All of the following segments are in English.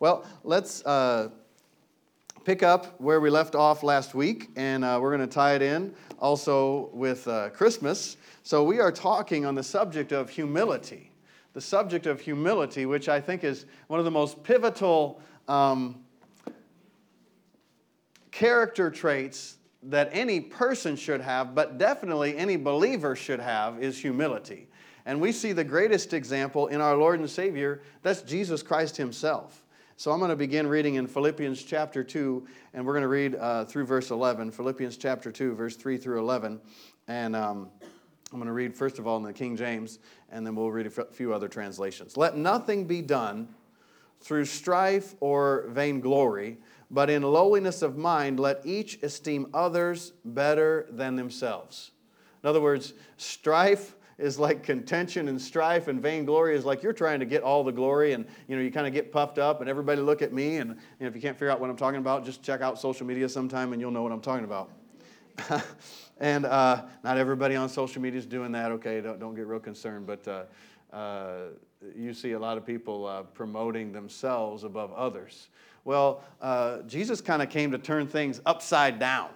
Well, let's uh, pick up where we left off last week, and uh, we're going to tie it in also with uh, Christmas. So, we are talking on the subject of humility. The subject of humility, which I think is one of the most pivotal um, character traits that any person should have, but definitely any believer should have, is humility. And we see the greatest example in our Lord and Savior, that's Jesus Christ Himself. So I'm going to begin reading in Philippians chapter 2, and we're going to read uh, through verse 11. Philippians chapter 2, verse 3 through 11. And um, I'm going to read, first of all, in the King James, and then we'll read a few other translations. Let nothing be done through strife or vainglory, but in lowliness of mind, let each esteem others better than themselves. In other words, strife is like contention and strife and vainglory is like you're trying to get all the glory and you know you kind of get puffed up and everybody look at me and you know, if you can't figure out what i'm talking about just check out social media sometime and you'll know what i'm talking about. And uh, not everybody on social media is doing that okay don't, don't get real concerned but uh, uh, you see a lot of people uh, promoting themselves above others. Well uh, jesus kind of came to turn things upside down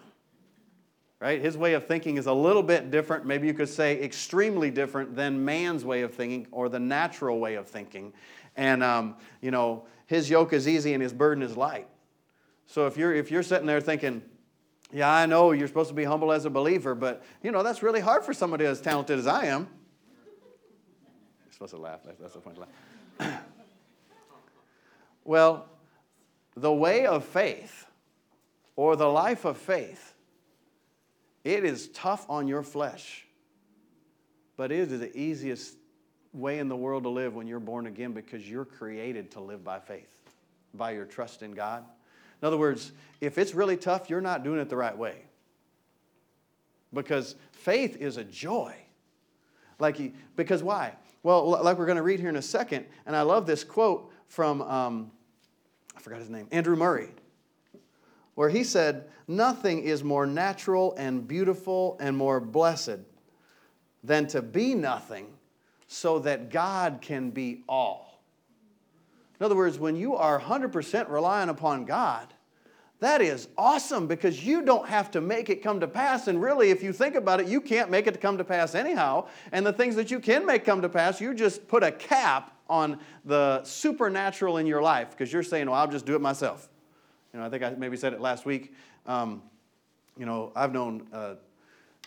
right? His way of thinking is a little bit different, maybe you could say extremely different than man's way of thinking or the natural way of thinking. And, um, you know, his yoke is easy and his burden is light. So if you're, if you're sitting there thinking, yeah, I know you're supposed to be humble as a believer, but, you know, that's really hard for somebody as talented as I am. You're supposed to laugh. That's the point to laugh. well, the way of faith or the life of faith it is tough on your flesh, but it is the easiest way in the world to live when you're born again because you're created to live by faith, by your trust in God. In other words, if it's really tough, you're not doing it the right way. Because faith is a joy. Like, he, because why? Well, like we're going to read here in a second, and I love this quote from, um, I forgot his name, Andrew Murray where he said, Nothing is more natural and beautiful and more blessed than to be nothing so that God can be all. In other words, when you are 100% relying upon God, that is awesome because you don't have to make it come to pass. And really, if you think about it, you can't make it come to pass anyhow. And the things that you can make come to pass, you just put a cap on the supernatural in your life because you're saying, well, I'll just do it myself. You know, I think I maybe said it last week. Um, you know, I've known, uh,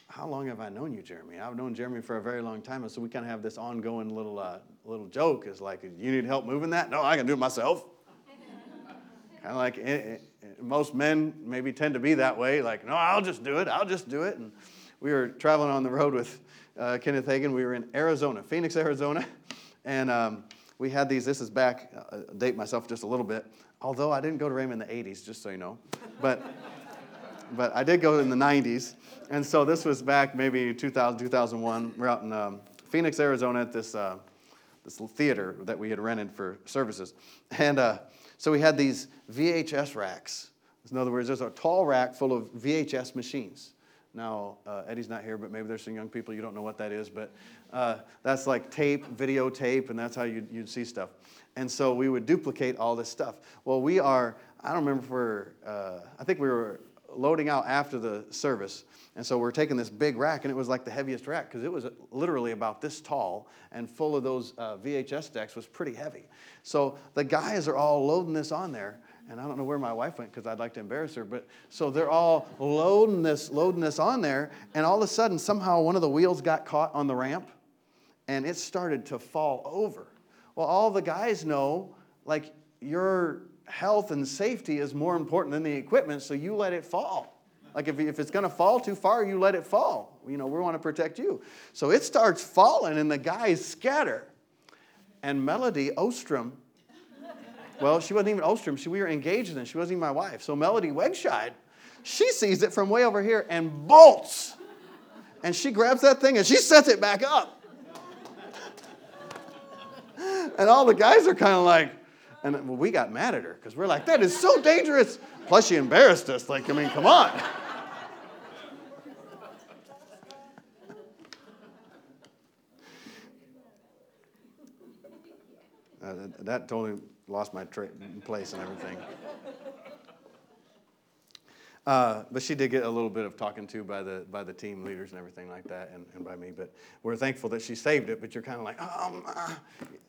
how long have I known you, Jeremy? I've known Jeremy for a very long time, and so we kind of have this ongoing little, uh, little joke is like, you need help moving that? No, I can do it myself. kind of like eh, eh, most men maybe tend to be that way, like, no, I'll just do it, I'll just do it. And we were traveling on the road with uh, Kenneth Hagin. We were in Arizona, Phoenix, Arizona, and um, we had these, this is back, uh, date myself just a little bit. Although I didn't go to Rhema in the 80s, just so you know. But, but I did go in the 90s. And so this was back maybe 2000, 2001. We're out in um, Phoenix, Arizona at this, uh, this theater that we had rented for services. And uh, so we had these VHS racks. In other words, there's a tall rack full of VHS machines. Now, uh, Eddie's not here, but maybe there's some young people you don't know what that is, but uh, that's like tape, videotape, and that's how you'd, you'd see stuff. And so we would duplicate all this stuff. Well, we are, I don't remember we're, uh, I think we were loading out after the service. And so we're taking this big rack, and it was like the heaviest rack because it was literally about this tall and full of those uh, VHS decks was pretty heavy. So the guys are all loading this on there. And I don't know where my wife went because I'd like to embarrass her, but so they're all loading this, loading this on there, and all of a sudden, somehow one of the wheels got caught on the ramp, and it started to fall over. Well, all the guys know, like, your health and safety is more important than the equipment, so you let it fall. Like, if, if it's going to fall too far, you let it fall. You know, we want to protect you. So it starts falling, and the guys scatter. And Melody Ostrom, well, she wasn't even Ostrom. She, we were engaged then. She wasn't even my wife. So Melody Wegscheid, she sees it from way over here and bolts. And she grabs that thing and she sets it back up. And all the guys are kind of like, and well, we got mad at her because we're like, that is so dangerous. Plus, she embarrassed us. Like, I mean, come on. Uh, that totally lost my tra- place and everything. Uh, but she did get a little bit of talking to by the by the team leaders and everything like that, and, and by me. But we're thankful that she saved it. But you're kind of like, um, uh,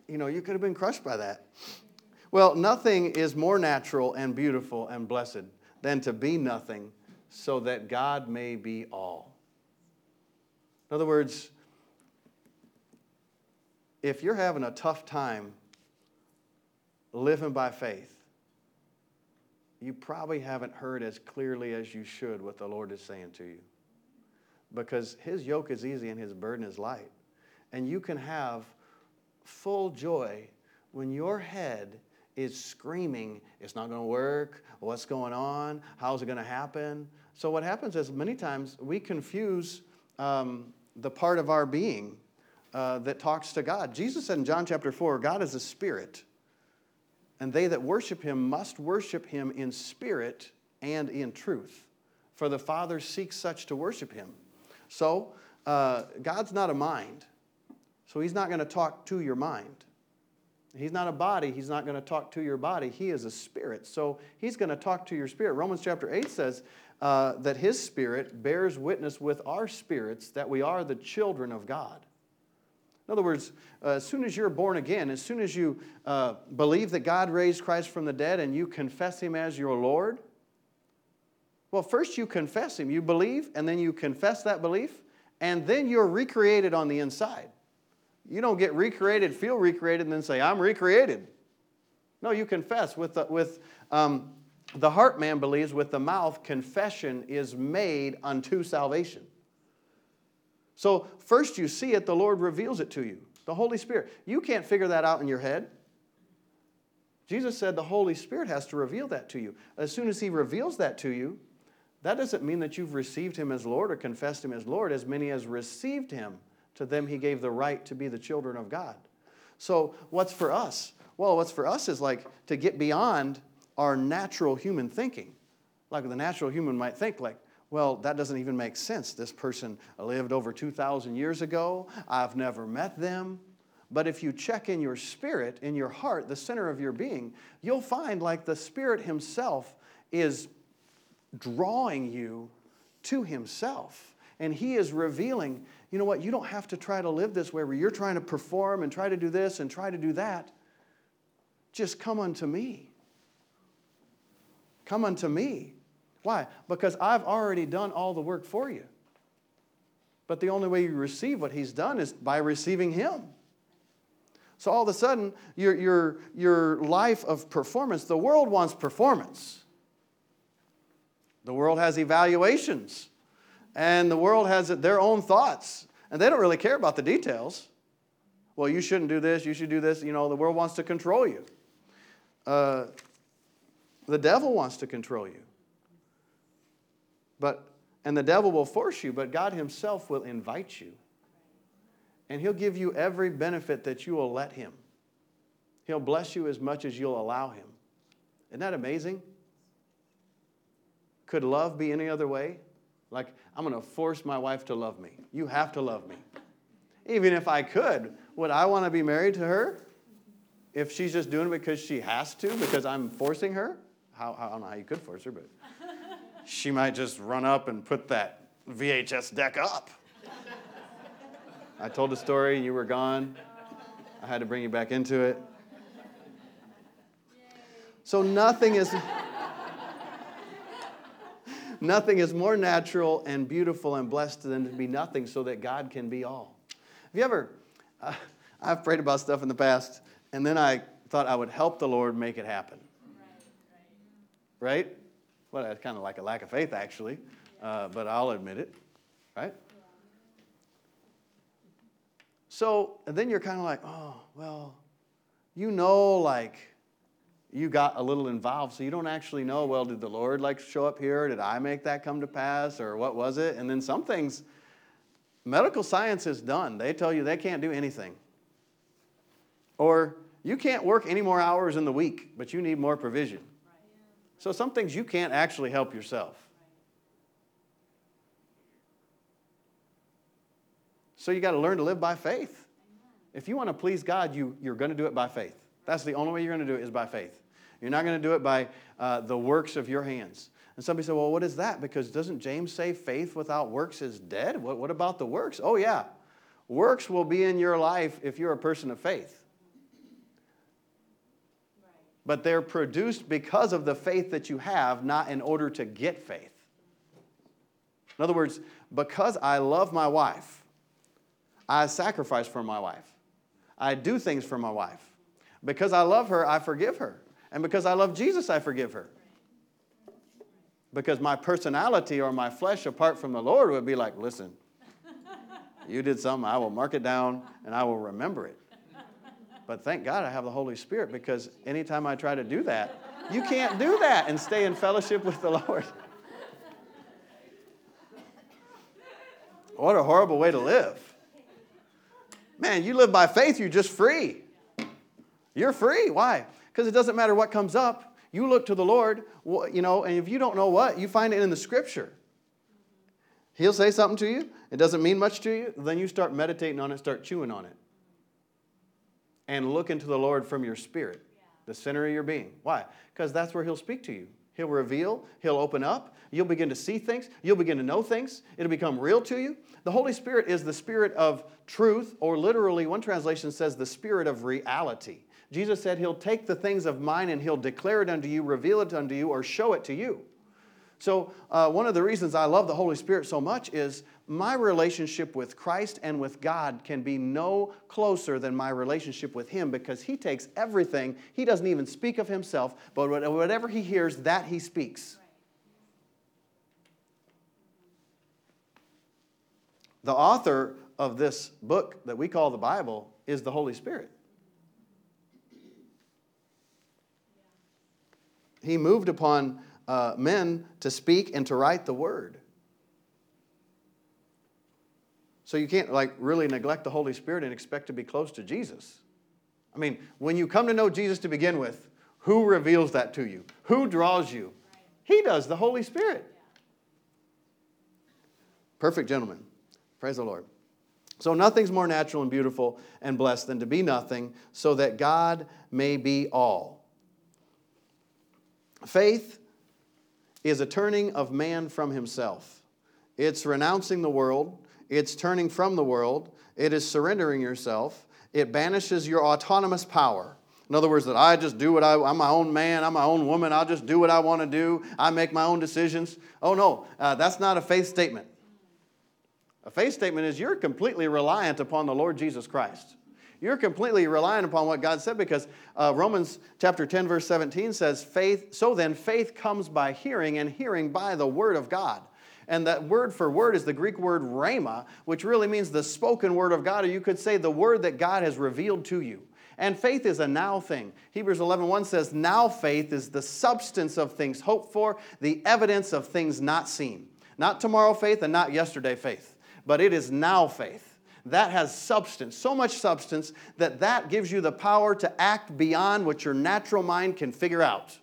you know, you could have been crushed by that. Well, nothing is more natural and beautiful and blessed than to be nothing, so that God may be all. In other words, if you're having a tough time living by faith, you probably haven't heard as clearly as you should what the Lord is saying to you. Because His yoke is easy and His burden is light. And you can have full joy when your head is screaming, it's not going to work, what's going on, how's it going to happen. So, what happens is many times we confuse um, the part of our being uh, that talks to God. Jesus said in John chapter 4 God is a spirit and they that worship him must worship him in spirit and in truth. For the Father seeks such to worship him. So, uh, God's not a mind. So, he's not going to talk to your mind. He's not a body. He's not going to talk to your body. He is a spirit. So, he's going to talk to your spirit. Romans chapter 8 says uh, that his spirit bears witness with our spirits that we are the children of God. In other words, uh, as soon as you're born again, as soon as you uh, believe that God raised Christ from the dead and you confess Him as your Lord, well, first you confess Him. You believe, and then you confess that belief, and then you're recreated on the inside. You don't get recreated, feel recreated, and then say, I'm recreated. No, you confess. With the, with, um, the heart man believes, with the mouth, confession is made unto salvation. So, first you see it, the Lord reveals it to you. The Holy Spirit. You can't figure that out in your head. Jesus said the Holy Spirit has to reveal that to you. As soon as He reveals that to you, that doesn't mean that you've received Him as Lord or confessed Him as Lord. As many as received Him, to them He gave the right to be the children of God. So, what's for us? Well, what's for us is like to get beyond our natural human thinking. Like the natural human might think, like, well, that doesn't even make sense. This person lived over 2,000 years ago. I've never met them. But if you check in your spirit, in your heart, the center of your being, you'll find like the Spirit Himself is drawing you to Himself. And He is revealing, you know what, you don't have to try to live this way where you're trying to perform and try to do this and try to do that. Just come unto me. Come unto me. Why? Because I've already done all the work for you. But the only way you receive what He's done is by receiving Him. So all of a sudden, your, your, your life of performance, the world wants performance. The world has evaluations, and the world has their own thoughts, and they don't really care about the details. Well, you shouldn't do this, you should do this. You know, the world wants to control you. Uh, the devil wants to control you. But and the devil will force you, but God himself will invite you. And he'll give you every benefit that you will let him. He'll bless you as much as you'll allow him. Isn't that amazing? Could love be any other way? Like, I'm going to force my wife to love me. You have to love me. Even if I could, would I want to be married to her? If she's just doing it because she has to, because I'm forcing her? How, I don't know how you could force her, but she might just run up and put that VHS deck up. I told the story, you were gone. I had to bring you back into it. So nothing is nothing is more natural and beautiful and blessed than to be nothing so that God can be all. Have you ever uh, I've prayed about stuff in the past and then I thought I would help the Lord make it happen. Right? Well, that's kind of like a lack of faith, actually, uh, but I'll admit it, right? So, and then you're kind of like, oh, well, you know, like, you got a little involved, so you don't actually know, well, did the Lord like show up here? Did I make that come to pass? Or what was it? And then some things, medical science is done. They tell you they can't do anything. Or you can't work any more hours in the week, but you need more provision. So some things you can't actually help yourself. So you got to learn to live by faith. If you want to please God, you, you're going to do it by faith. That's the only way you're going to do it is by faith. You're not going to do it by uh, the works of your hands. And somebody said, well, what is that? Because doesn't James say faith without works is dead? What, what about the works? Oh, yeah. Works will be in your life if you're a person of faith. But they're produced because of the faith that you have, not in order to get faith. In other words, because I love my wife, I sacrifice for my wife. I do things for my wife. Because I love her, I forgive her. And because I love Jesus, I forgive her. Because my personality or my flesh apart from the Lord would be like, listen, you did something, I will mark it down and I will remember it. But thank God I have the Holy Spirit because anytime I try to do that, you can't do that and stay in fellowship with the Lord. What a horrible way to live. Man, you live by faith, you're just free. You're free. Why? Because it doesn't matter what comes up. You look to the Lord, you know, and if you don't know what, you find it in the scripture. He'll say something to you, it doesn't mean much to you, then you start meditating on it, start chewing on it. And look into the Lord from your spirit, the center of your being. Why? Because that's where He'll speak to you. He'll reveal, He'll open up, you'll begin to see things, you'll begin to know things, it'll become real to you. The Holy Spirit is the spirit of truth, or literally, one translation says the spirit of reality. Jesus said, He'll take the things of mine and He'll declare it unto you, reveal it unto you, or show it to you. So, uh, one of the reasons I love the Holy Spirit so much is my relationship with Christ and with God can be no closer than my relationship with Him because He takes everything. He doesn't even speak of Himself, but whatever He hears, that He speaks. The author of this book that we call the Bible is the Holy Spirit. He moved upon uh, men to speak and to write the word. So you can't like really neglect the Holy Spirit and expect to be close to Jesus. I mean, when you come to know Jesus to begin with, who reveals that to you? Who draws you? He does, the Holy Spirit. Perfect gentleman. Praise the Lord. So, nothing's more natural and beautiful and blessed than to be nothing, so that God may be all. Faith is a turning of man from himself, it's renouncing the world, it's turning from the world, it is surrendering yourself, it banishes your autonomous power. In other words, that I just do what I, I'm my own man, I'm my own woman, I'll just do what I want to do, I make my own decisions. Oh no, uh, that's not a faith statement. A faith statement is you're completely reliant upon the Lord Jesus Christ. You're completely reliant upon what God said because uh, Romans chapter 10, verse 17 says, faith, so then faith comes by hearing, and hearing by the word of God. And that word for word is the Greek word rhema, which really means the spoken word of God, or you could say the word that God has revealed to you. And faith is a now thing. Hebrews 11:1 says, "Now faith is the substance of things hoped for, the evidence of things not seen." Not tomorrow faith and not yesterday faith, but it is now faith that has substance, so much substance that that gives you the power to act beyond what your natural mind can figure out.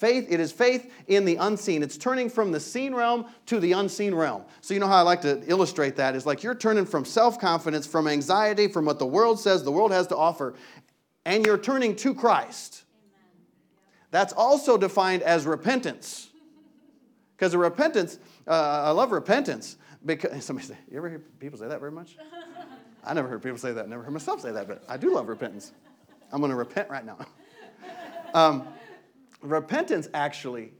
Faith, it is faith in the unseen. It's turning from the seen realm to the unseen realm. So, you know how I like to illustrate that is like you're turning from self confidence, from anxiety, from what the world says the world has to offer, and you're turning to Christ. That's also defined as repentance. Because a repentance, uh, I love repentance because somebody say, you ever hear people say that very much? I never heard people say that. Never heard myself say that, but I do love repentance. I'm going to repent right now. um, repentance, actually,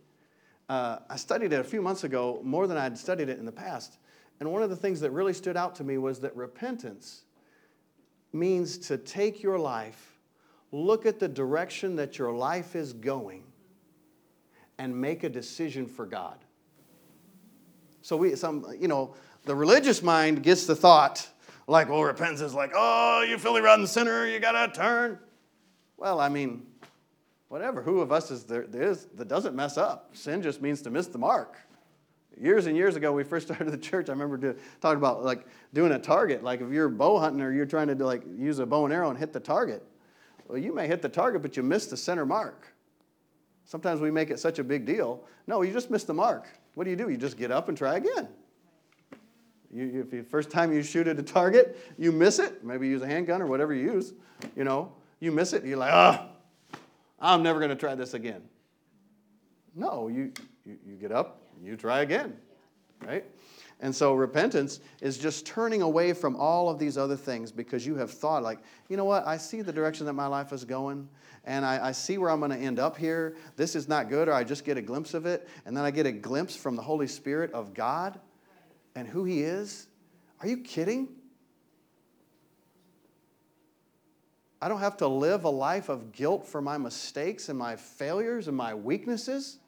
uh, I studied it a few months ago more than I'd studied it in the past. And one of the things that really stood out to me was that repentance means to take your life, look at the direction that your life is going, and make a decision for God. So we, some, you know, the religious mind gets the thought, like, well, repentance is like, oh, you filthy rotten sinner, you gotta turn. Well, I mean, whatever. Who of us is there, there is, that doesn't mess up? Sin just means to miss the mark. Years and years ago, we first started the church. I remember do, talking about like doing a target. Like if you're bow hunting or you're trying to like use a bow and arrow and hit the target. Well, you may hit the target, but you miss the center mark. Sometimes we make it such a big deal. No, you just miss the mark. What do you do? You just get up and try again. You, if the first time you shoot at a target, you miss it, maybe use a handgun or whatever you use, you know, you miss it, you're like, ah, oh, I'm never going to try this again. No, you, you, you get up, you try again, right? And so repentance is just turning away from all of these other things because you have thought, like, you know what, I see the direction that my life is going, and I, I see where I'm going to end up here. This is not good, or I just get a glimpse of it, and then I get a glimpse from the Holy Spirit of God and who He is. Are you kidding? I don't have to live a life of guilt for my mistakes and my failures and my weaknesses.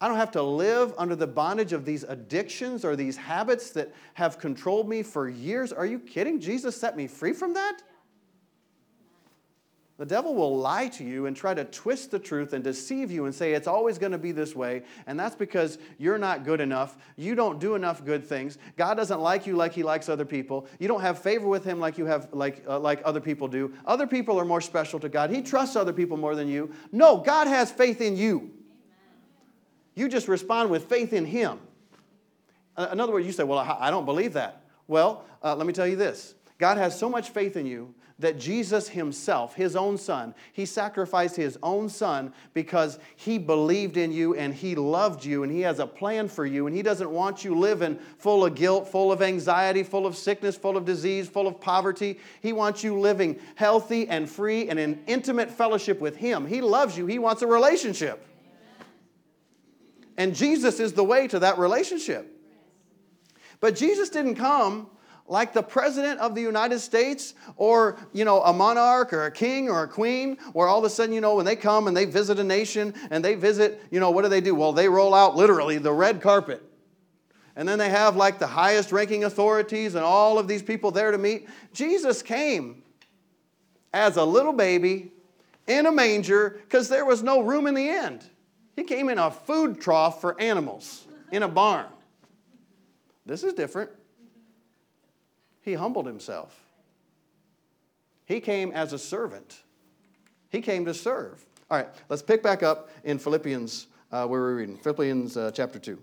I don't have to live under the bondage of these addictions or these habits that have controlled me for years. Are you kidding? Jesus set me free from that? The devil will lie to you and try to twist the truth and deceive you and say it's always going to be this way. And that's because you're not good enough. You don't do enough good things. God doesn't like you like he likes other people. You don't have favor with him like you have like, uh, like other people do. Other people are more special to God. He trusts other people more than you. No, God has faith in you. You just respond with faith in him. Uh, in other words, you say, Well, I don't believe that. Well, uh, let me tell you this God has so much faith in you that Jesus himself, his own son, he sacrificed his own son because he believed in you and he loved you and he has a plan for you and he doesn't want you living full of guilt, full of anxiety, full of sickness, full of disease, full of poverty. He wants you living healthy and free and in intimate fellowship with him. He loves you, he wants a relationship. And Jesus is the way to that relationship. But Jesus didn't come like the president of the United States or, you know, a monarch or a king or a queen, where all of a sudden, you know, when they come and they visit a nation and they visit, you know, what do they do? Well, they roll out literally the red carpet. And then they have like the highest ranking authorities and all of these people there to meet. Jesus came as a little baby in a manger because there was no room in the end. He came in a food trough for animals in a barn. This is different. He humbled himself. He came as a servant. He came to serve. All right, let's pick back up in Philippians, uh, where we're reading. Philippians uh, chapter 2.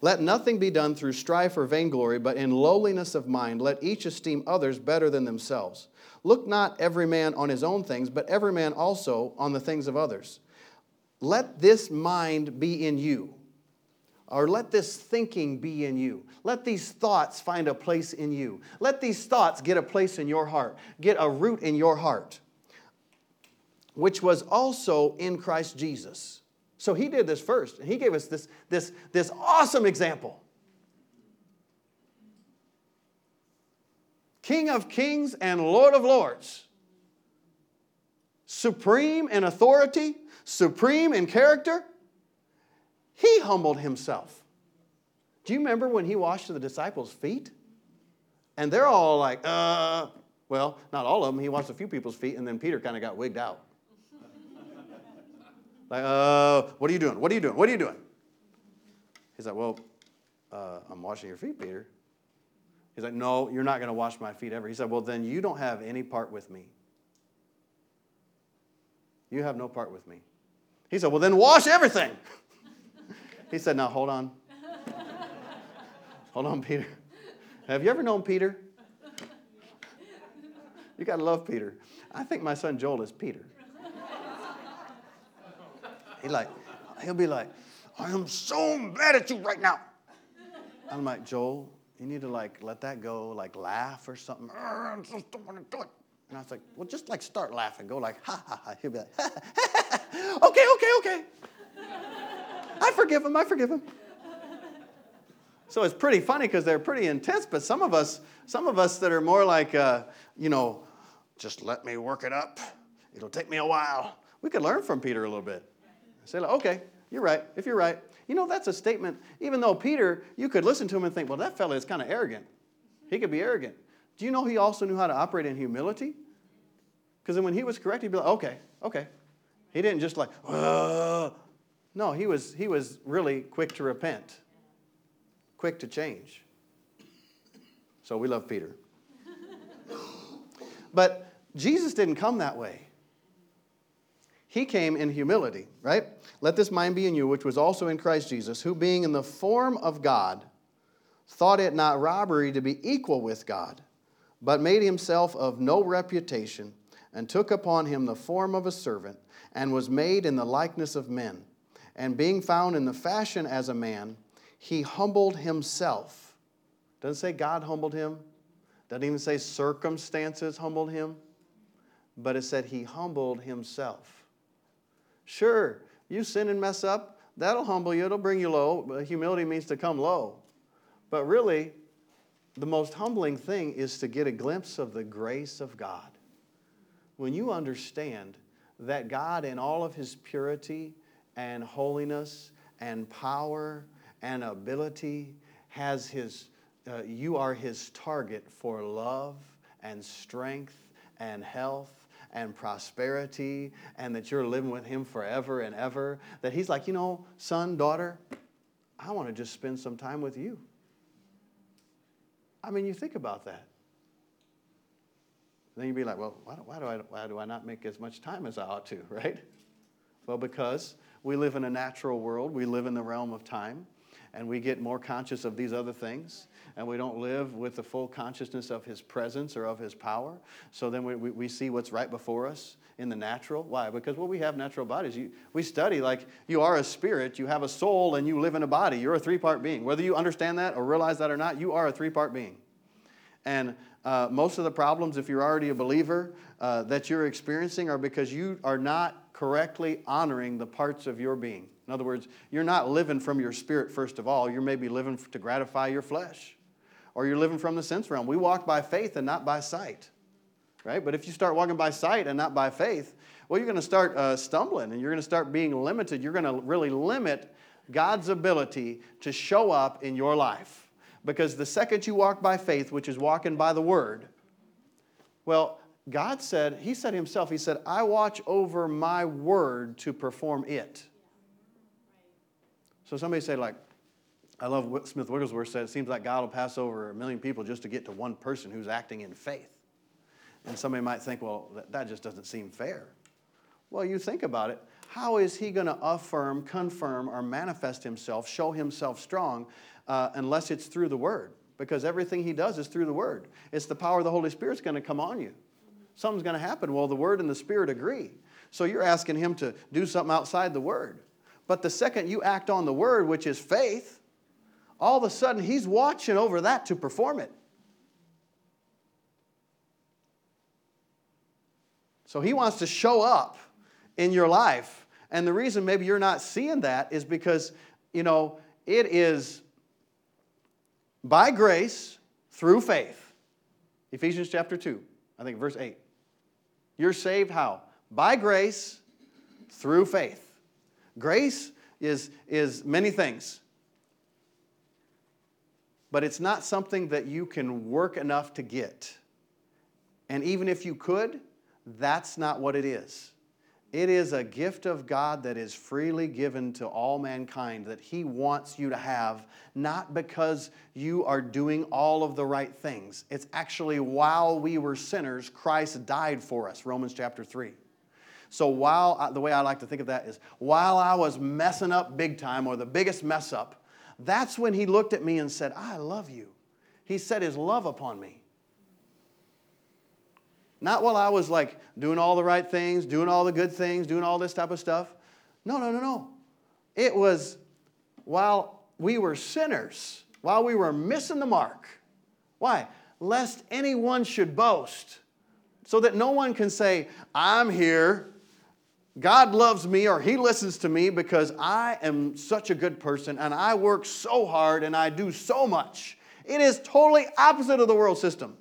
Let nothing be done through strife or vainglory, but in lowliness of mind, let each esteem others better than themselves. Look not every man on his own things, but every man also on the things of others. Let this mind be in you or let this thinking be in you. Let these thoughts find a place in you. Let these thoughts get a place in your heart, get a root in your heart, which was also in Christ Jesus. So he did this first, and he gave us this, this, this awesome example. King of kings and Lord of lords, supreme in authority, supreme in character he humbled himself. Do you remember when he washed the disciples' feet? And they're all like, uh, well, not all of them. He washed a few people's feet, and then Peter kind of got wigged out. like, uh, what are you doing? What are you doing? What are you doing? He's like, well, uh, I'm washing your feet, Peter. He's like, no, you're not going to wash my feet ever. He said, well, then you don't have any part with me. You have no part with me. He said, well, then wash everything. He said, Now hold on. hold on, Peter. Have you ever known Peter? You got to love Peter. I think my son Joel is Peter. He like, he'll be like, I am so mad at you right now. I'm like, Joel, you need to like let that go, like laugh or something. I just don't want to do it. And I was like, well, just like start laughing. Go like, ha ha ha. He'll be like, ha, ha, ha. okay, okay, okay. I forgive him, I forgive him. So it's pretty funny because they're pretty intense, but some of us, some of us that are more like, uh, you know, just let me work it up. It'll take me a while. We could learn from Peter a little bit. Say, like, okay, you're right. If you're right, you know that's a statement. Even though Peter, you could listen to him and think, well, that fellow is kind of arrogant. He could be arrogant. Do you know he also knew how to operate in humility? Because then when he was correct, he'd be like, okay, okay. He didn't just like, no, he was, he was really quick to repent, quick to change. So we love Peter. but Jesus didn't come that way. He came in humility, right? Let this mind be in you, which was also in Christ Jesus, who being in the form of God, thought it not robbery to be equal with God, but made himself of no reputation and took upon him the form of a servant, and was made in the likeness of men. And being found in the fashion as a man, he humbled himself. Doesn't say God humbled him, doesn't even say circumstances humbled him, but it said he humbled himself. Sure, you sin and mess up, that'll humble you, it'll bring you low. Humility means to come low. But really, the most humbling thing is to get a glimpse of the grace of God. When you understand that God, in all of his purity and holiness and power and ability, has his, uh, you are his target for love and strength and health and prosperity, and that you're living with him forever and ever, that he's like, you know, son, daughter, I want to just spend some time with you. I mean, you think about that. Then you'd be like, well, why do, why, do I, why do I not make as much time as I ought to, right? Well, because we live in a natural world, we live in the realm of time, and we get more conscious of these other things, and we don't live with the full consciousness of His presence or of His power. So then we, we, we see what's right before us in the natural. Why? Because well, we have natural bodies. You, we study like you are a spirit, you have a soul, and you live in a body. You're a three part being. Whether you understand that or realize that or not, you are a three part being. And uh, most of the problems, if you're already a believer, uh, that you're experiencing are because you are not correctly honoring the parts of your being. In other words, you're not living from your spirit, first of all. You're maybe living to gratify your flesh, or you're living from the sense realm. We walk by faith and not by sight, right? But if you start walking by sight and not by faith, well, you're going to start uh, stumbling and you're going to start being limited. You're going to really limit God's ability to show up in your life. Because the second you walk by faith, which is walking by the word, well, God said, He said Himself, He said, I watch over my word to perform it. So somebody say, like, I love what Smith Wigglesworth said, it seems like God will pass over a million people just to get to one person who's acting in faith. And somebody might think, well, that just doesn't seem fair. Well, you think about it. How is he going to affirm, confirm, or manifest himself, show himself strong uh, unless it's through the Word, because everything He does is through the Word. It's the power of the Holy Spirit's going to come on you. Something's going to happen. Well, the Word and the Spirit agree. So you're asking Him to do something outside the Word. But the second you act on the Word, which is faith, all of a sudden He's watching over that to perform it. So He wants to show up in your life. And the reason maybe you're not seeing that is because, you know, it is by grace through faith. Ephesians chapter 2, I think verse 8. You're saved how? By grace through faith. Grace is, is many things, but it's not something that you can work enough to get. And even if you could, that's not what it is. It is a gift of God that is freely given to all mankind that He wants you to have, not because you are doing all of the right things. It's actually while we were sinners, Christ died for us, Romans chapter 3. So, while the way I like to think of that is while I was messing up big time or the biggest mess up, that's when He looked at me and said, I love you. He set His love upon me. Not while I was like doing all the right things, doing all the good things, doing all this type of stuff. No, no, no, no. It was while we were sinners, while we were missing the mark. Why? Lest anyone should boast, so that no one can say, I'm here. God loves me or He listens to me because I am such a good person and I work so hard and I do so much. It is totally opposite of the world system.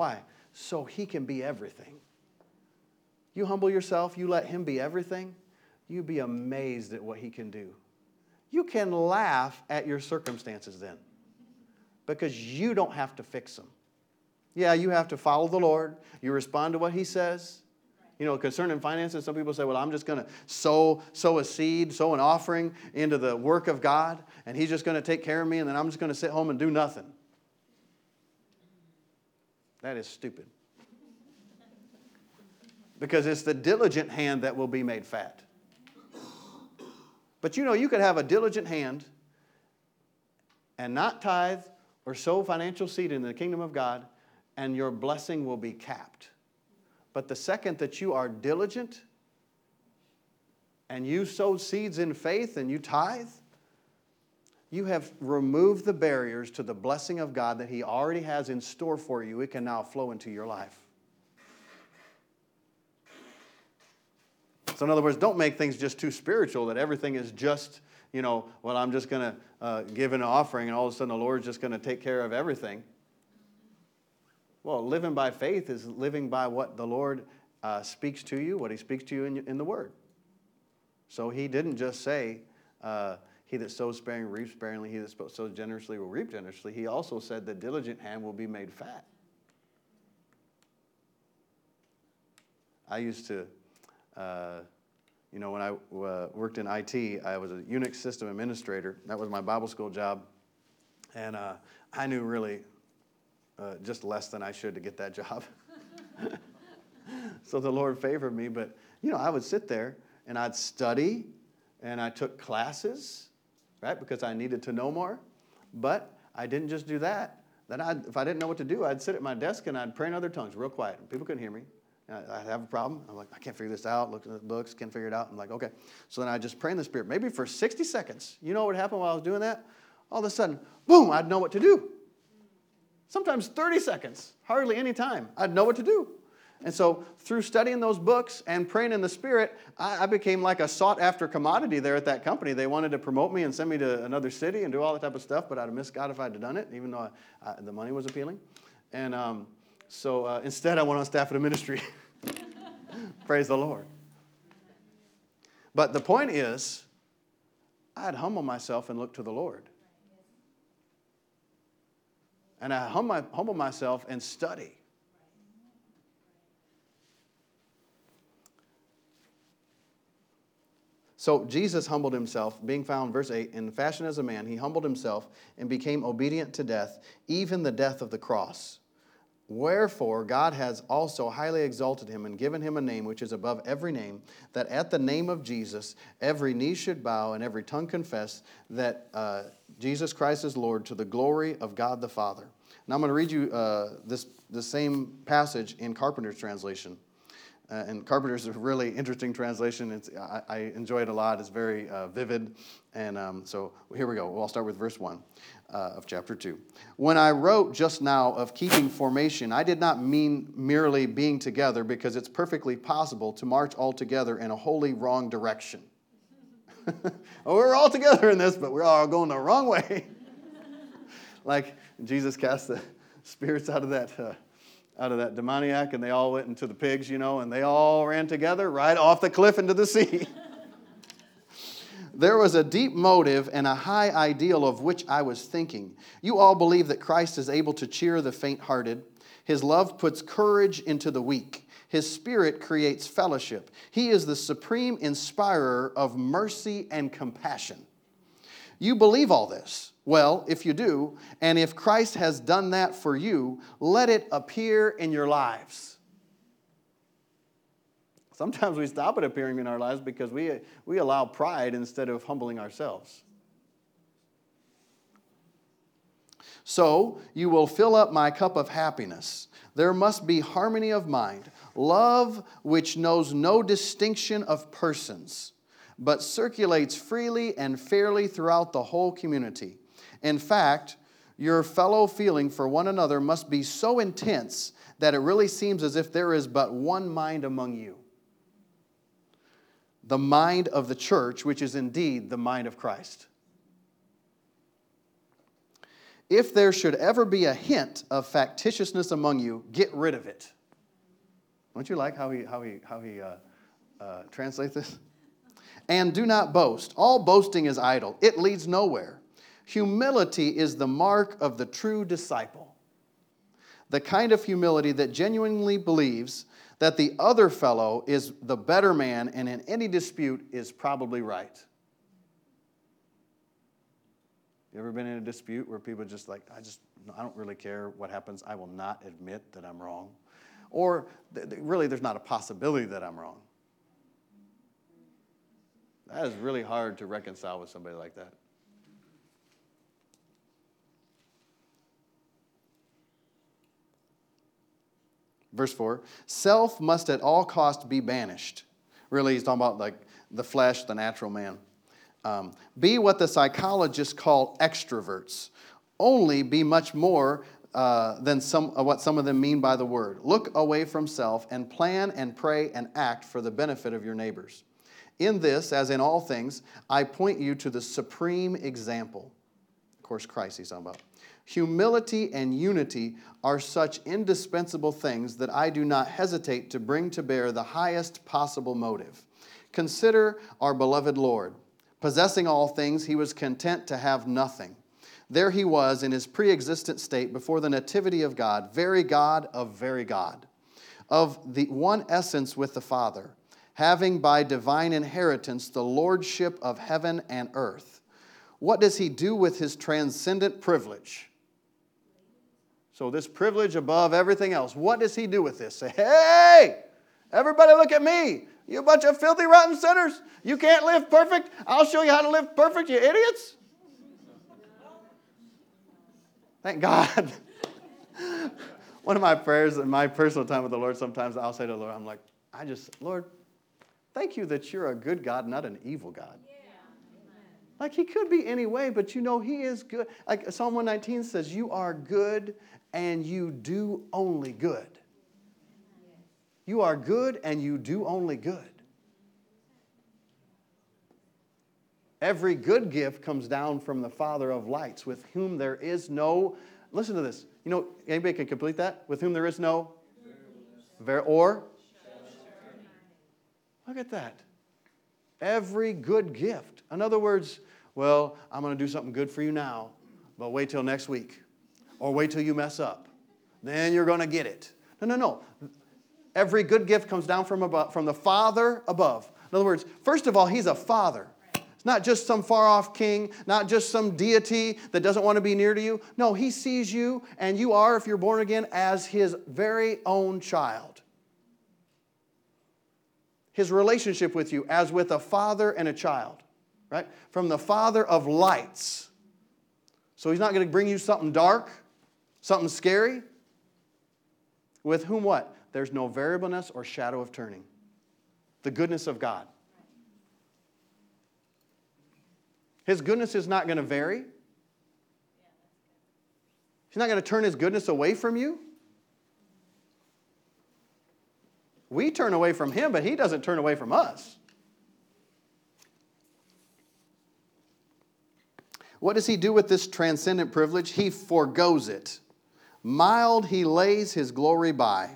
Why? So he can be everything. You humble yourself, you let him be everything, you'd be amazed at what he can do. You can laugh at your circumstances then because you don't have to fix them. Yeah, you have to follow the Lord. You respond to what he says. You know, concerning finances, some people say, well, I'm just going to sow, sow a seed, sow an offering into the work of God, and he's just going to take care of me, and then I'm just going to sit home and do nothing. That is stupid. Because it's the diligent hand that will be made fat. But you know, you could have a diligent hand and not tithe or sow financial seed in the kingdom of God, and your blessing will be capped. But the second that you are diligent and you sow seeds in faith and you tithe, you have removed the barriers to the blessing of God that He already has in store for you. It can now flow into your life. So, in other words, don't make things just too spiritual that everything is just, you know, well, I'm just going to uh, give an offering and all of a sudden the Lord's just going to take care of everything. Well, living by faith is living by what the Lord uh, speaks to you, what He speaks to you in, in the Word. So He didn't just say, uh, he that sows sparingly reaps sparingly. He that sows generously will reap generously. He also said the diligent hand will be made fat. I used to, uh, you know, when I uh, worked in IT, I was a Unix system administrator. That was my Bible school job. And uh, I knew really uh, just less than I should to get that job. so the Lord favored me. But, you know, I would sit there and I'd study and I took classes right? Because I needed to know more. But I didn't just do that. Then I'd, if I didn't know what to do, I'd sit at my desk and I'd pray in other tongues, real quiet. People couldn't hear me. I'd have a problem. I'm like, I can't figure this out. Looking at the books, can't figure it out. I'm like, okay. So then I just pray in the Spirit, maybe for 60 seconds. You know what happened while I was doing that? All of a sudden, boom, I'd know what to do. Sometimes 30 seconds, hardly any time. I'd know what to do. And so, through studying those books and praying in the Spirit, I, I, became like a sought after commodity there at that company. They wanted to promote me and send me to another city and do all that type of stuff, but I'd have missed God if I'd have done it, even though I, I, the money was appealing. And um, so, uh, instead, I went on staff at a ministry. Praise the Lord. But the point is, I'd humble myself and look to the Lord. And I humble, humble myself and study. So Jesus humbled himself, being found, verse 8, in fashion as a man, he humbled himself and became obedient to death, even the death of the cross. Wherefore, God has also highly exalted him and given him a name which is above every name, that at the name of Jesus every knee should bow and every tongue confess that uh, Jesus Christ is Lord to the glory of God the Father. Now I'm going to read you uh, this the same passage in Carpenter's translation. Uh, and Carpenter's a really interesting translation. It's, I, I enjoy it a lot. It's very uh, vivid. And um, so here we go. Well, I'll start with verse 1 uh, of chapter 2. When I wrote just now of keeping formation, I did not mean merely being together because it's perfectly possible to march all together in a wholly wrong direction. well, we're all together in this, but we're all going the wrong way. like Jesus cast the spirits out of that uh, out of that demoniac, and they all went into the pigs, you know, and they all ran together right off the cliff into the sea. there was a deep motive and a high ideal of which I was thinking. You all believe that Christ is able to cheer the faint hearted. His love puts courage into the weak. His spirit creates fellowship. He is the supreme inspirer of mercy and compassion. You believe all this. Well, if you do, and if Christ has done that for you, let it appear in your lives. Sometimes we stop it appearing in our lives because we, we allow pride instead of humbling ourselves. So you will fill up my cup of happiness. There must be harmony of mind, love which knows no distinction of persons but circulates freely and fairly throughout the whole community. In fact, your fellow feeling for one another must be so intense that it really seems as if there is but one mind among you the mind of the church, which is indeed the mind of Christ. If there should ever be a hint of factitiousness among you, get rid of it. Don't you like how he, how he, how he uh, uh, translates this? And do not boast. All boasting is idle, it leads nowhere. Humility is the mark of the true disciple. The kind of humility that genuinely believes that the other fellow is the better man and in any dispute is probably right. You ever been in a dispute where people just like, I just, I don't really care what happens. I will not admit that I'm wrong. Or really, there's not a possibility that I'm wrong. That is really hard to reconcile with somebody like that. Verse 4 Self must at all cost be banished. Really, he's talking about like the flesh, the natural man. Um, be what the psychologists call extroverts. Only be much more uh, than some, uh, what some of them mean by the word. Look away from self and plan and pray and act for the benefit of your neighbors. In this, as in all things, I point you to the supreme example. Of course, Christ he's talking about. Humility and unity are such indispensable things that I do not hesitate to bring to bear the highest possible motive. Consider our beloved Lord. Possessing all things, he was content to have nothing. There he was in his pre existent state before the nativity of God, very God of very God, of the one essence with the Father, having by divine inheritance the lordship of heaven and earth. What does he do with his transcendent privilege? So, this privilege above everything else, what does he do with this? Say, hey, everybody look at me. You bunch of filthy, rotten sinners. You can't live perfect. I'll show you how to live perfect, you idiots. Thank God. One of my prayers in my personal time with the Lord, sometimes I'll say to the Lord, I'm like, I just, Lord, thank you that you're a good God, not an evil God. Yeah. Like he could be any way, but you know he is good. Like Psalm 119 says, You are good and you do only good. You are good and you do only good. Every good gift comes down from the Father of lights, with whom there is no, listen to this. You know, anybody can complete that? With whom there is no, ver, or? Look at that. Every good gift. In other words, well, I'm going to do something good for you now, but wait till next week. Or wait till you mess up. Then you're going to get it. No, no, no. Every good gift comes down from, above, from the Father above. In other words, first of all, He's a Father. It's not just some far off king, not just some deity that doesn't want to be near to you. No, He sees you, and you are, if you're born again, as His very own child. His relationship with you as with a father and a child, right? From the Father of lights. So He's not going to bring you something dark, something scary. With whom what? there's no variableness or shadow of turning. The goodness of God. His goodness is not going to vary. He's not going to turn his goodness away from you. We turn away from him, but he doesn't turn away from us. What does he do with this transcendent privilege? He foregoes it. Mild, he lays his glory by.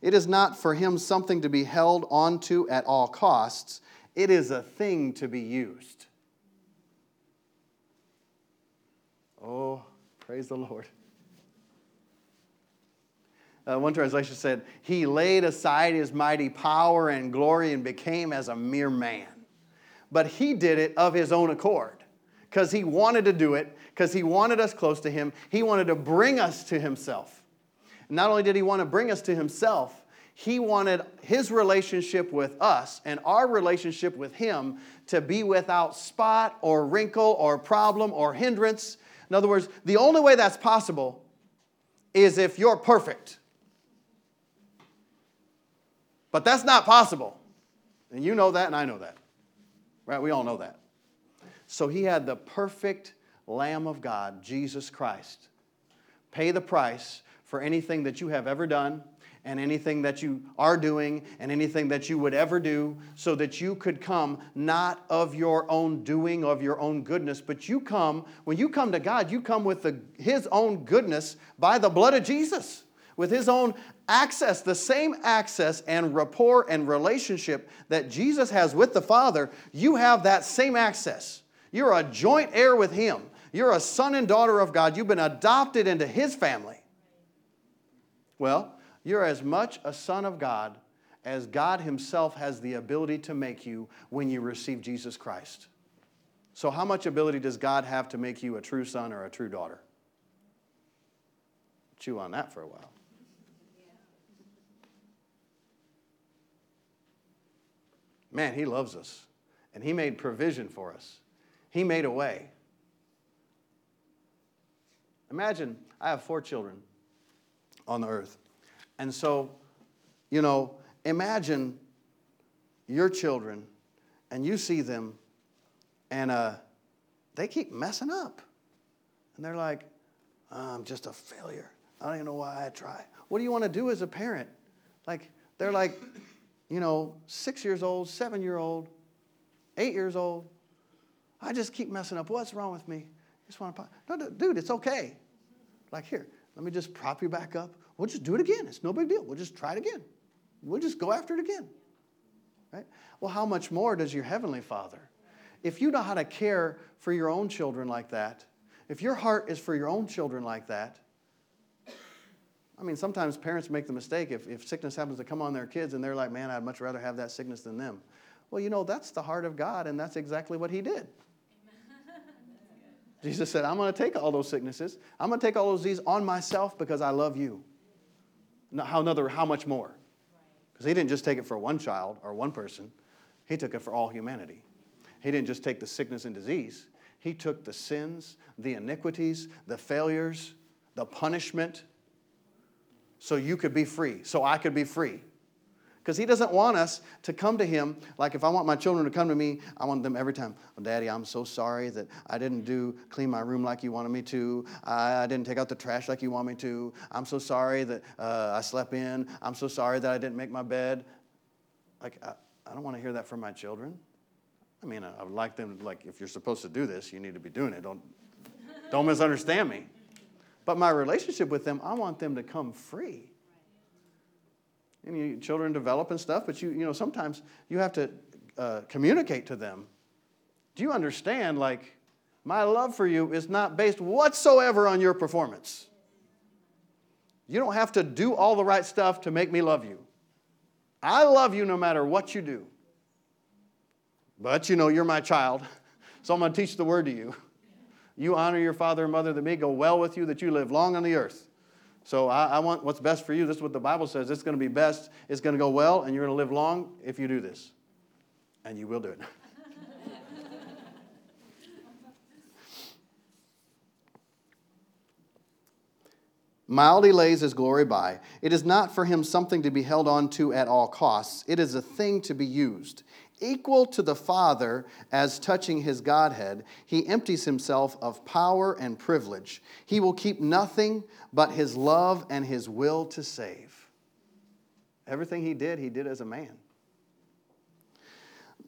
It is not for him something to be held onto at all costs, it is a thing to be used. Oh, praise the Lord. Uh, one translation said, He laid aside his mighty power and glory and became as a mere man. But he did it of his own accord because he wanted to do it, because he wanted us close to him. He wanted to bring us to himself. Not only did he want to bring us to himself, he wanted his relationship with us and our relationship with him to be without spot or wrinkle or problem or hindrance. In other words, the only way that's possible is if you're perfect. But that's not possible. And you know that, and I know that. Right? We all know that. So he had the perfect Lamb of God, Jesus Christ, pay the price for anything that you have ever done and anything that you are doing and anything that you would ever do so that you could come not of your own doing of your own goodness but you come when you come to god you come with the, his own goodness by the blood of jesus with his own access the same access and rapport and relationship that jesus has with the father. You have that same access you're a joint heir with him you're a son and daughter of god you've been adopted into his family well, you're as much a son of God as God Himself has the ability to make you when you receive Jesus Christ. So, how much ability does God have to make you a true son or a true daughter? Chew on that for a while. Man, He loves us, and He made provision for us, He made a way. Imagine I have four children on the earth. And so You know, imagine your children and you see them and uh, they keep messing up. And they're like, I'm just a failure. I don't even know why I try. What do you want to do as a parent? Like, they're like, you know, six years old, seven year old, eight years old. I just keep messing up. What's wrong with me? just want to, pop. no, dude, it's okay. Like, here, let me just prop you back up. We'll just do it again. It's no big deal. We'll just try it again. We'll just go after it again. Right? Well, how much more does your Heavenly Father? If you know how to care for your own children like that, if your heart is for your own children like that, I mean, sometimes parents make the mistake if, if sickness happens to come on their kids and they're like, man, I'd much rather have that sickness than them. Well, you know, that's the heart of God, and that's exactly what He did. Jesus said, I'm going to take all those sicknesses. I'm going to take all those diseases on myself because I love you. how, another, how much more? Because He didn't just take it for one child or one person, He took it for all humanity. He didn't just take the sickness and disease, He took the sins, the iniquities, the failures, the punishment so you could be free, so I could be free. Because he doesn't want us to come to him like if I want my children to come to me, I want them every time. Well, Daddy, I'm so sorry that I didn't do clean my room like you wanted me to. I, I didn't take out the trash like you want me to. I'm so sorry that uh, I slept in. I'm so sorry that I didn't make my bed. Like I, I don't want to hear that from my children. I mean, I, I would like them like if you're supposed to do this, you need to be doing it. Don't don't misunderstand me. But my relationship with them, I want them to come free. And you, children develop and stuff, but you, you know, sometimes you have to uh, communicate to them. Do you understand? Like, my love for you is not based whatsoever on your performance. You don't have to do all the right stuff to make me love you. I love you no matter what you do. But you know, you're my child, so I'm going to teach the word to you. You honor your father and mother that may go well with you, that you live long on the earth. So I, I want what's best for you. This is what the Bible says. It's going to be best. It's going to go well, and you're going to live long if you do this. And you will do it. Mild he lays his glory by. It is not for him something to be held on to at all costs. It is a thing to be used equal to the Father as touching his Godhead, he empties himself of power and privilege. He will keep nothing but his love and his will to save. Everything he did, he did as a man.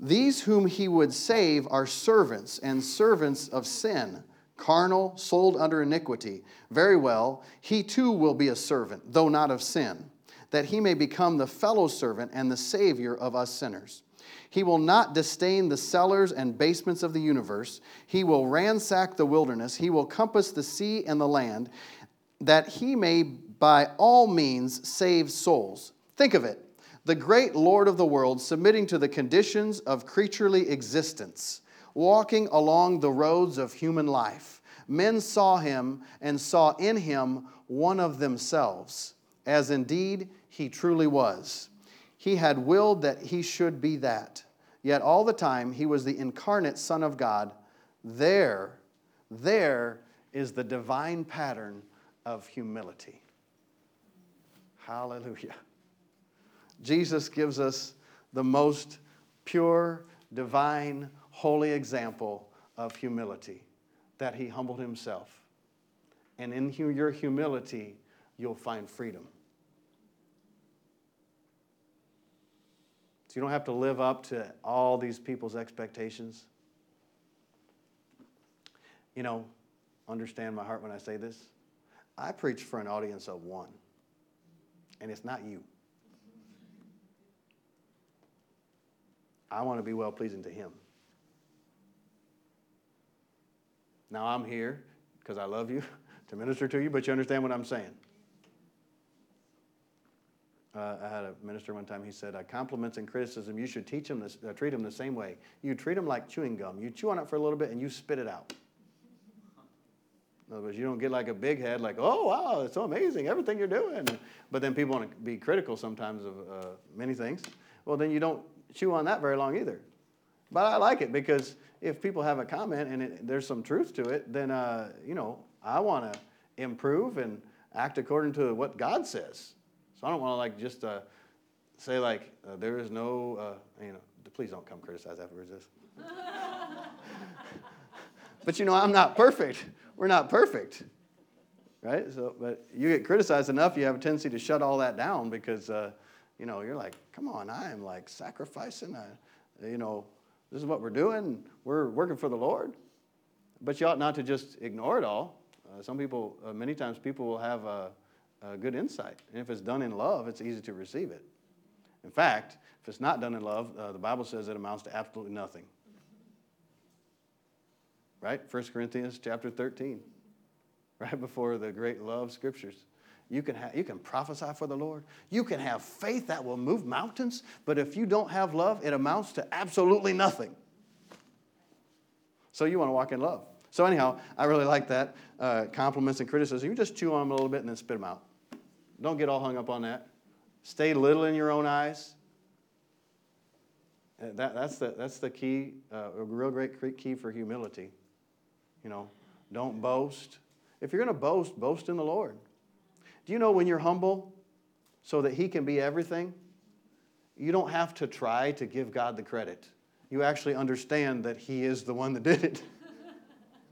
These whom he would save are servants and servants of sin, carnal, sold under iniquity. Very well, he too will be a servant, though not of sin, that he may become the fellow servant and the Savior of us sinners. He will not disdain the cellars and basements of the universe. He will ransack the wilderness. He will compass the sea and the land, that he may by all means save souls. Think of it the great Lord of the world submitting to the conditions of creaturely existence, walking along the roads of human life. Men saw him and saw in him one of themselves, as indeed he truly was. He had willed that he should be that. Yet all the time he was the incarnate Son of God. There, there is the divine pattern of humility. Hallelujah. Jesus gives us the most pure, divine, holy example of humility that he humbled himself. And in your humility, you'll find freedom. So you don't have to live up to all these people's expectations. You know, understand my heart when I say this. I preach for an audience of one, and it's not you. I want to be well pleasing to Him. Now I'm here because I love you to minister to you, but you understand what I'm saying. Uh, I had a minister one time, he said, uh, compliments and criticism, you should teach them this, uh, treat them the same way. You treat them like chewing gum. You chew on it for a little bit and you spit it out. In other words, you don't get like a big head, like, oh, wow, it's so amazing, everything you're doing. But then people want to be critical sometimes of uh, many things. Well, then you don't chew on that very long either. But I like it because if people have a comment and it, there's some truth to it, then, uh, you know, I want to improve and act according to what God says. So I don't want to like just uh, say like, uh, there is no, uh, you know, please don't come criticize afterwards this. but you know, I'm not perfect. We're not perfect, right? So, but you get criticized enough, you have a tendency to shut all that down because, uh, you know, you're like, come on, I am like sacrificing, uh, you know, this is what we're doing. We're working for the Lord. But you ought not to just ignore it all. Uh, some people, uh, many times, people will have a good insight. And if it's done in love, it's easy to receive it. In fact, if it's not done in love, uh, the Bible says it amounts to absolutely nothing. Right? 1 Corinthians chapter 13, right before the great love scriptures. You can, you can prophesy for the Lord. You can have faith that will move mountains, but if you don't have love, it amounts to absolutely nothing. So you want to walk in love. So, anyhow, I really like that. Uh, compliments and criticism. You just chew on them a little bit and then spit them out. Don't get all hung up on that. Stay little in your own eyes. Uh, that, that's, the, that's the key, uh, a real great key for humility. You know, don't boast. If you're going to boast, boast in the Lord. Do you know when you're humble so that He can be everything? You don't have to try to give God the credit. You actually understand that He is the one that did it.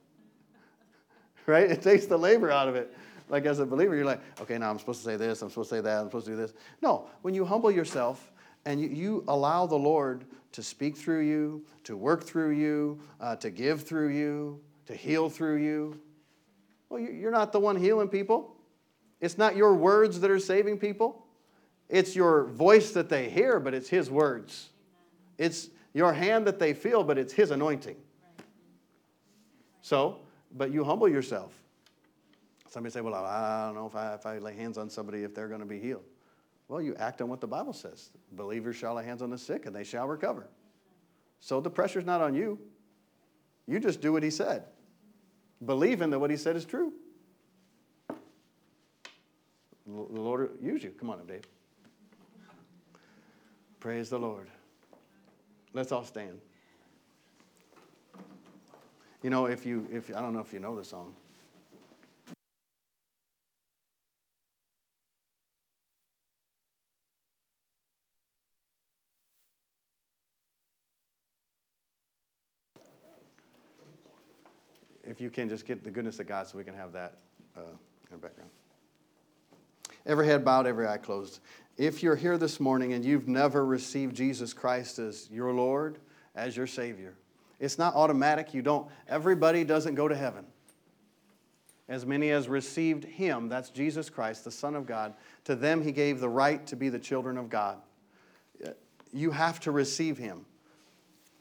right? It takes the labor out of it like as a believer, you're like, okay, now I'm supposed to say this, I'm supposed to say that, I'm supposed to do this. No, when you humble yourself and you, you allow the Lord to speak through you, to work through you, uh, to give through you, to heal through you, well, you're not the one healing people. It's not your words that are saving people. It's your voice that they hear, but it's His words. It's your hand that they feel, but it's His anointing. So, but you humble yourself. Somebody say, Well, I don't know if I, if I lay hands on somebody if they're going to be healed. Well, you act on what the Bible says. Believers shall lay hands on the sick and they shall recover. So the pressure's not on you. You just do what he said. Believe in that what he said is true. The Lord use you. Come on up, Dave. Praise the Lord. Let's all stand. You know, if you, if I don't know if you know the song. If you can just get the goodness of God so we can have that uh, in the background. Every head bowed, every eye closed. If you're here this morning and you've never received Jesus Christ as your Lord, as your Savior, it's not automatic. You don't, everybody doesn't go to heaven. As many as received Him, that's Jesus Christ, the Son of God, to them He gave the right to be the children of God. You have to receive Him.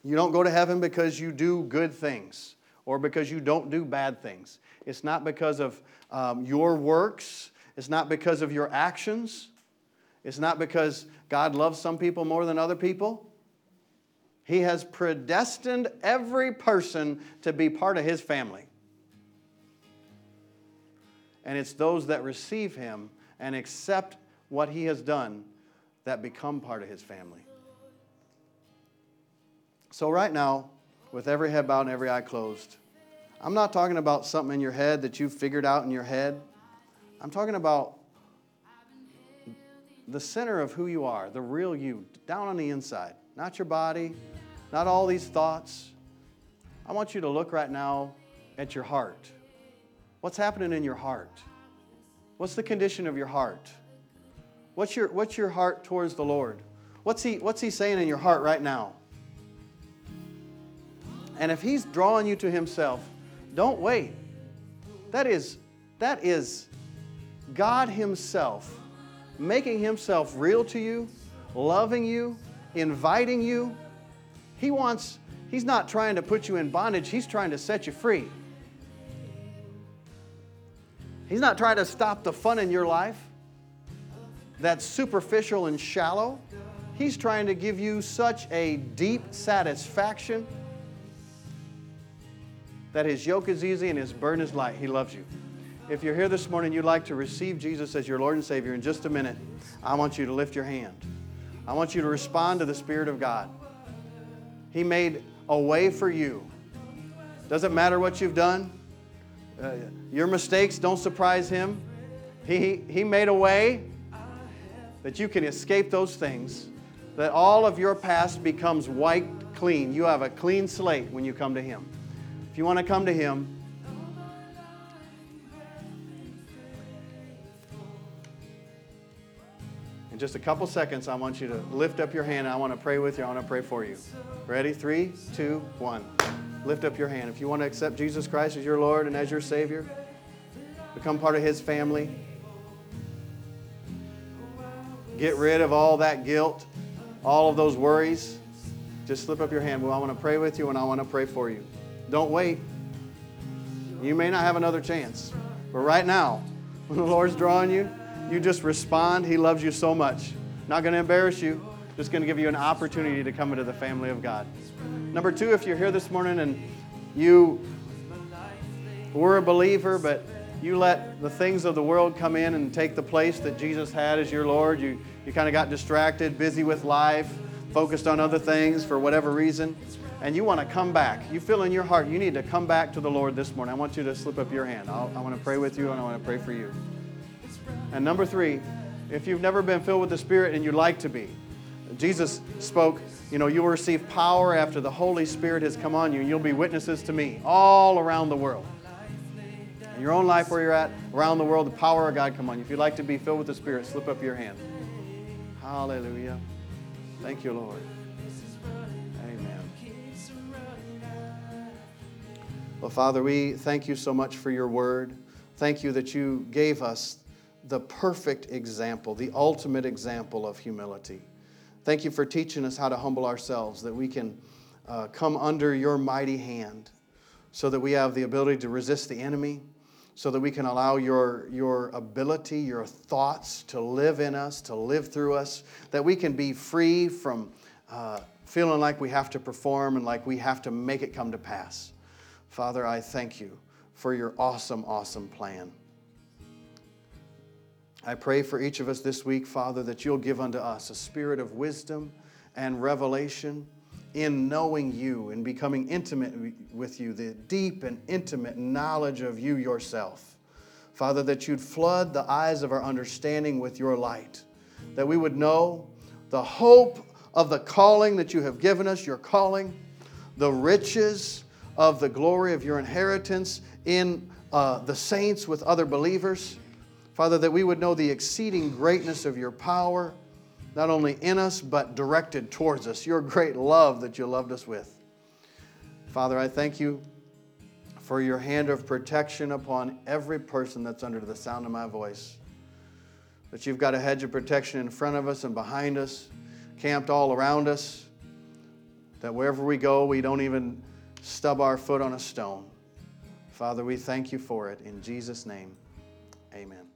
You don't go to heaven because you do good things or because you don't do bad things. It's not because of um, your works, it's not because of your actions, it's not because God loves some people more than other people. He has predestined every person to be part of His family. And it's those that receive Him and accept what He has done that become part of His family. So, right now, with every head bowed and every eye closed. I'm not talking about something in your head that you've figured out in your head. I'm talking about the center of who you are, the real you, down on the inside, not your body, not all these thoughts. I want you to look right now at your heart. What's happening in your heart? What's the condition of your heart? What's your, what's your heart towards the Lord? What's he, what's he saying in your heart right now? And if He's drawing you to Himself, don't wait. That is, that is God Himself making Himself real to you, loving you, inviting you. He wants, He's not trying to put you in bondage, He's trying to set you free. He's not trying to stop the fun in your life that's superficial and shallow. He's trying to give you such a deep satisfaction that his yoke is easy and his burden is light. He loves you. If you're here this morning, you'd like to receive Jesus as your Lord and Savior in just a minute, I want you to lift your hand. I want you to respond to the Spirit of God. He made a way for you. Doesn't matter what you've done, uh, your mistakes don't surprise Him. He, he made a way that you can escape those things, that all of your past becomes wiped clean. You have a clean slate when you come to Him. If you want to come to Him, In just a couple seconds, I want you to lift up your hand. I want to pray with you. I want to pray for you. Ready? Three, two, one. Lift up your hand. If you want to accept Jesus Christ as your Lord and as your Savior, become part of His family, get rid of all that guilt, all of those worries, just slip up your hand. Well, I want to pray with you and I want to pray for you. Don't wait. You may not have another chance. But right now, when the Lord's drawing you, you just respond. He loves you so much. Not going to embarrass you, just going to give you an opportunity to come into the family of God. Number two, if you're here this morning and you were a believer, but you let the things of the world come in and take the place that Jesus had as your Lord, you, you kind of got distracted, busy with life, focused on other things for whatever reason, and you want to come back. You feel in your heart you need to come back to the Lord this morning. I want you to slip up your hand. I'll, I want to pray with you and I want to pray for you. And number three, if you've never been filled with the Spirit and you'd like to be, Jesus spoke, you know, you will receive power after the Holy Spirit has come on you, and you'll be witnesses to me all around the world. In your own life, where you're at, around the world, the power of God come on you. If you'd like to be filled with the Spirit, slip up your hand. Hallelujah. Thank you, Lord. Well, Father, we thank you so much for your word. Thank you that you gave us the perfect example, the ultimate example of humility. Thank you for teaching us how to humble ourselves, that we can uh, come under your mighty hand so that we have the ability to resist the enemy, so that we can allow your, your ability, your thoughts to live in us, to live through us, that we can be free from uh, feeling like we have to perform and like we have to make it come to pass. Father, I thank you for your awesome, awesome plan. I pray for each of us this week, Father, that you'll give unto us a spirit of wisdom and revelation in knowing you and becoming intimate with you, the deep and intimate knowledge of you yourself. Father, that you'd flood the eyes of our understanding with your light, that we would know the hope of the calling that you have given us, your calling, the riches of the glory of your inheritance in uh, the saints with other believers Father, that we would know the exceeding greatness of your power, not only in us, but directed towards us, your great love that you loved us with. Father, I thank you for your hand of protection upon every person that's under the sound of my voice. That you've got a hedge of protection in front of us and behind us, camped all around us, that wherever we go, we don't even stub our foot on a stone. Father, we thank you for it. In Jesus' name, amen.